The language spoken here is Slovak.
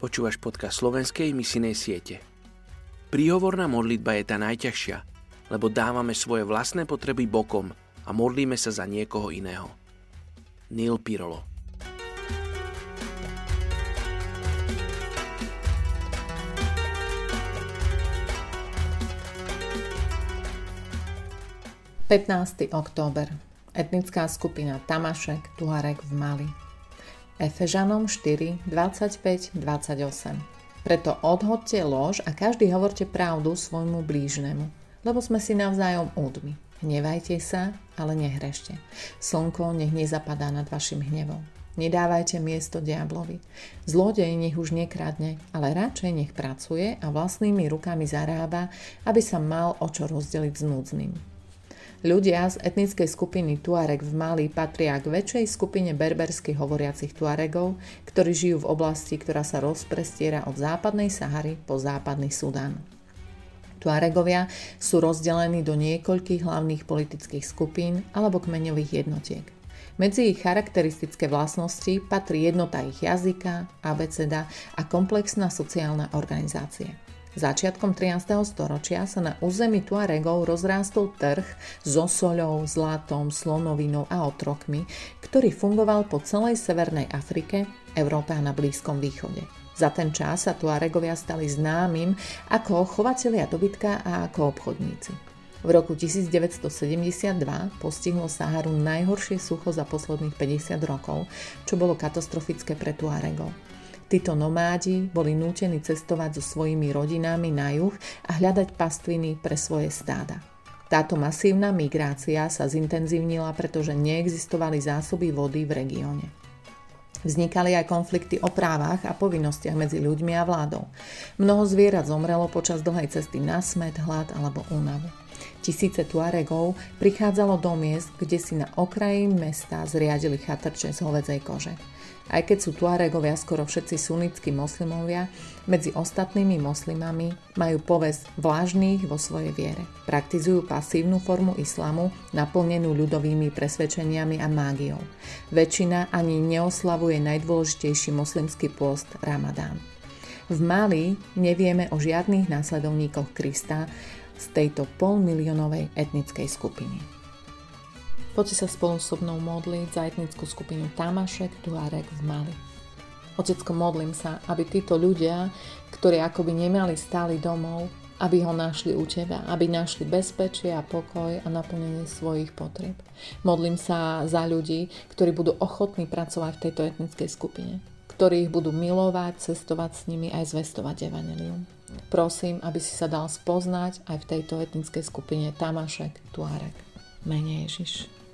Počúvaš podcast slovenskej misinej siete. Príhovorná modlitba je tá najťažšia, lebo dávame svoje vlastné potreby bokom a modlíme sa za niekoho iného. Neil Pirolo október. Etnická skupina Tamašek Tuareg v Mali. Efežanom 4, 25, 28. Preto odhodte lož a každý hovorte pravdu svojmu blížnemu, lebo sme si navzájom údmi. Hnevajte sa, ale nehrešte. Slnko nech nezapadá nad vašim hnevom. Nedávajte miesto diablovi. Zlodej nech už nekradne, ale radšej nech pracuje a vlastnými rukami zarába, aby sa mal o čo rozdeliť s núdznym. Ľudia z etnickej skupiny Tuareg v Mali patria k väčšej skupine berberských hovoriacich Tuaregov, ktorí žijú v oblasti, ktorá sa rozprestiera od západnej Sahary po západný Sudán. Tuaregovia sú rozdelení do niekoľkých hlavných politických skupín alebo kmeňových jednotiek. Medzi ich charakteristické vlastnosti patrí jednota ich jazyka, abeceda a komplexná sociálna organizácia. Začiatkom 13. storočia sa na území Tuaregov rozrástol trh so soľou, zlatom, slonovinou a otrokmi, ktorý fungoval po celej Severnej Afrike, Európe a na Blízkom východe. Za ten čas sa Tuaregovia stali známym ako chovatelia dobytka a ako obchodníci. V roku 1972 postihlo Saharu najhoršie sucho za posledných 50 rokov, čo bolo katastrofické pre Tuaregov. Títo nomádi boli nútení cestovať so svojimi rodinami na juh a hľadať pastviny pre svoje stáda. Táto masívna migrácia sa zintenzívnila, pretože neexistovali zásoby vody v regióne. Vznikali aj konflikty o právach a povinnostiach medzi ľuďmi a vládou. Mnoho zvierat zomrelo počas dlhej cesty na smet, hlad alebo únavu. Tisíce Tuaregov prichádzalo do miest, kde si na okraji mesta zriadili chatrče z hovedzej kože. Aj keď sú Tuaregovia skoro všetci sunnickí moslimovia, medzi ostatnými moslimami majú povesť vlážných vo svojej viere. Praktizujú pasívnu formu islamu, naplnenú ľudovými presvedčeniami a mágiou. Väčšina ani neoslavuje najdôležitejší moslimský pôst Ramadán. V Mali nevieme o žiadnych následovníkoch Krista z tejto polmiliónovej etnickej skupiny. Poďte sa spolu so mnou modliť za etnickú skupinu Tamašek Tuareg v Mali. Otecko, modlím sa, aby títo ľudia, ktorí akoby nemali stály domov, aby ho našli u teba, aby našli bezpečie a pokoj a naplnenie svojich potrieb. Modlím sa za ľudí, ktorí budú ochotní pracovať v tejto etnickej skupine, ktorí ich budú milovať, cestovať s nimi aj zvestovať evanelium. Prosím, aby si sa dal spoznať aj v tejto etnickej skupine Tamašek Tuareg. Mene Ježiš.